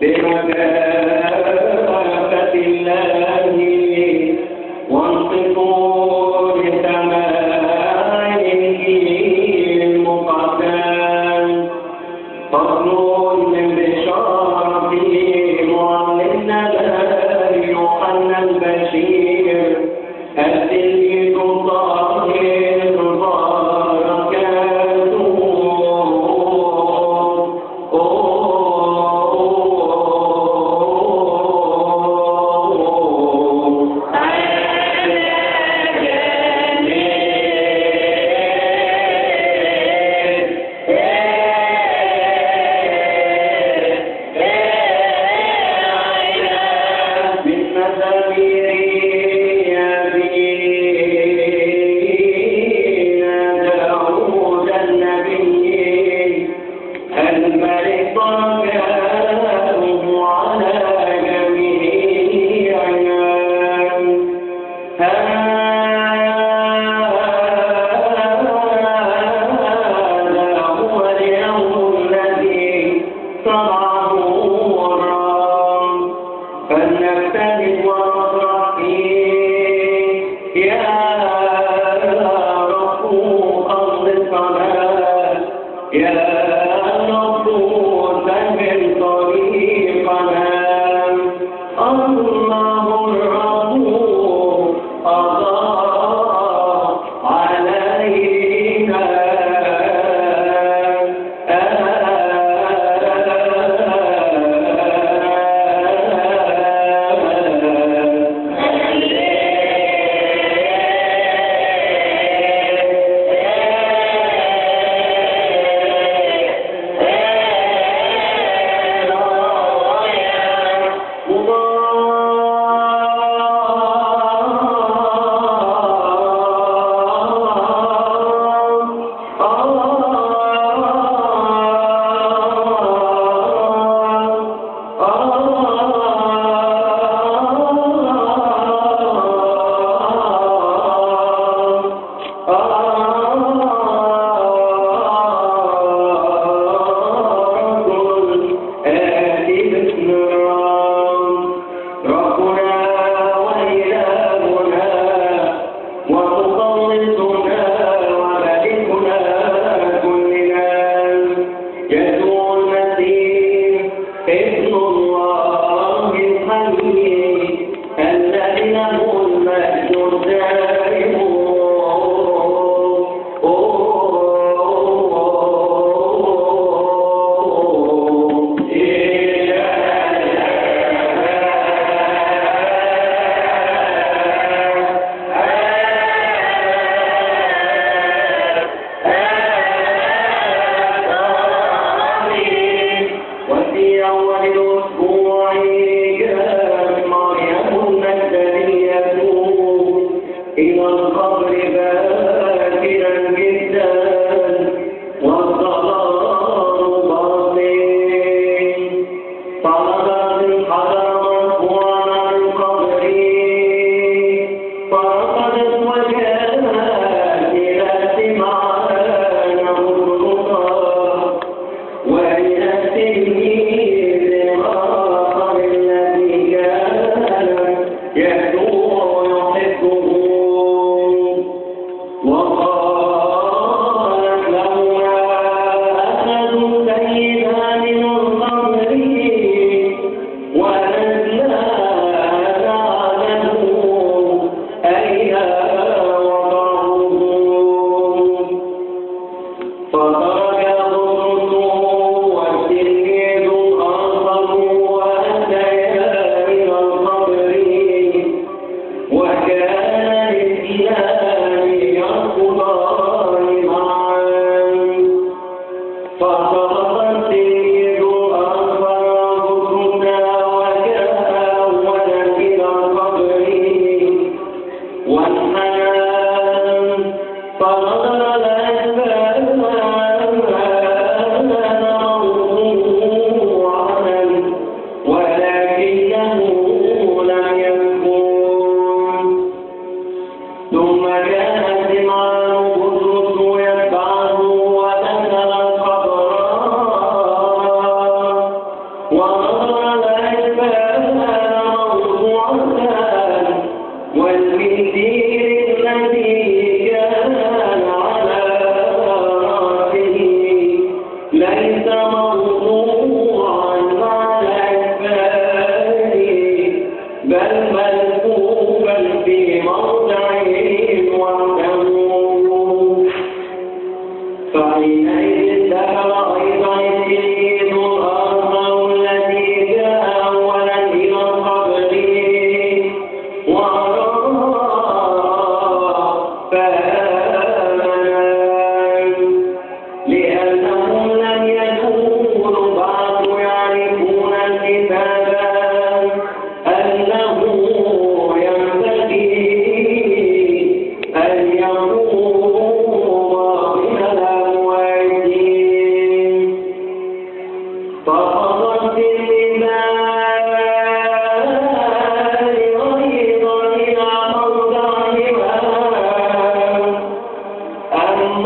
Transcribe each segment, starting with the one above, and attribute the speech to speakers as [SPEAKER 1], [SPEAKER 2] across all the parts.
[SPEAKER 1] بمكافأة الله. وانقطوع سمائه المقدام فضل بشرفه معلن الباب يوحنا البشير. Yeah. Oh,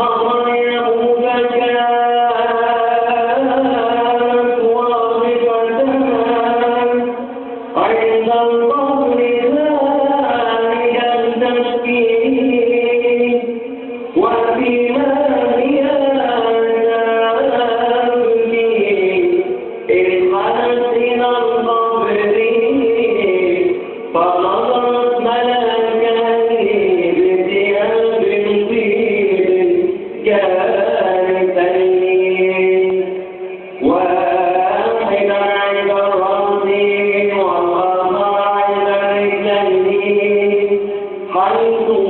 [SPEAKER 1] Allah Mas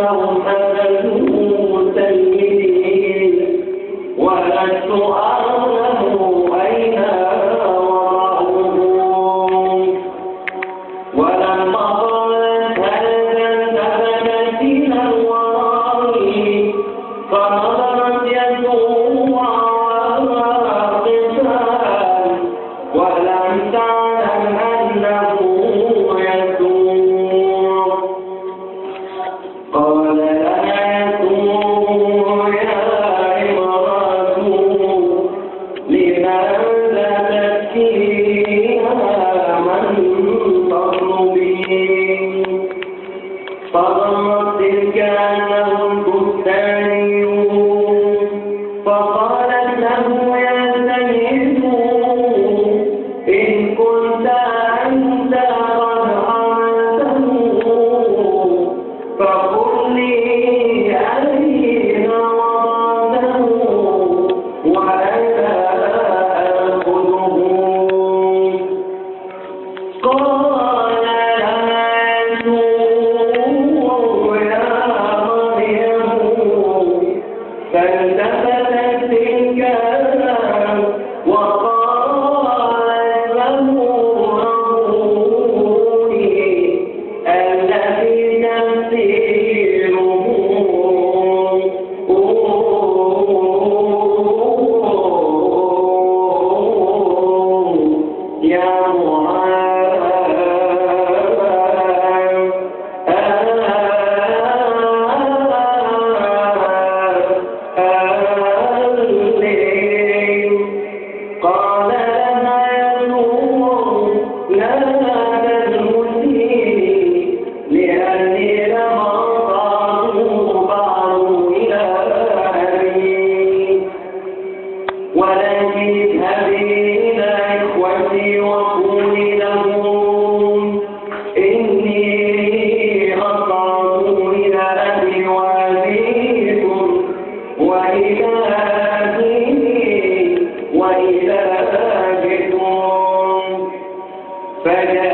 [SPEAKER 1] أتوا سيدي. Segue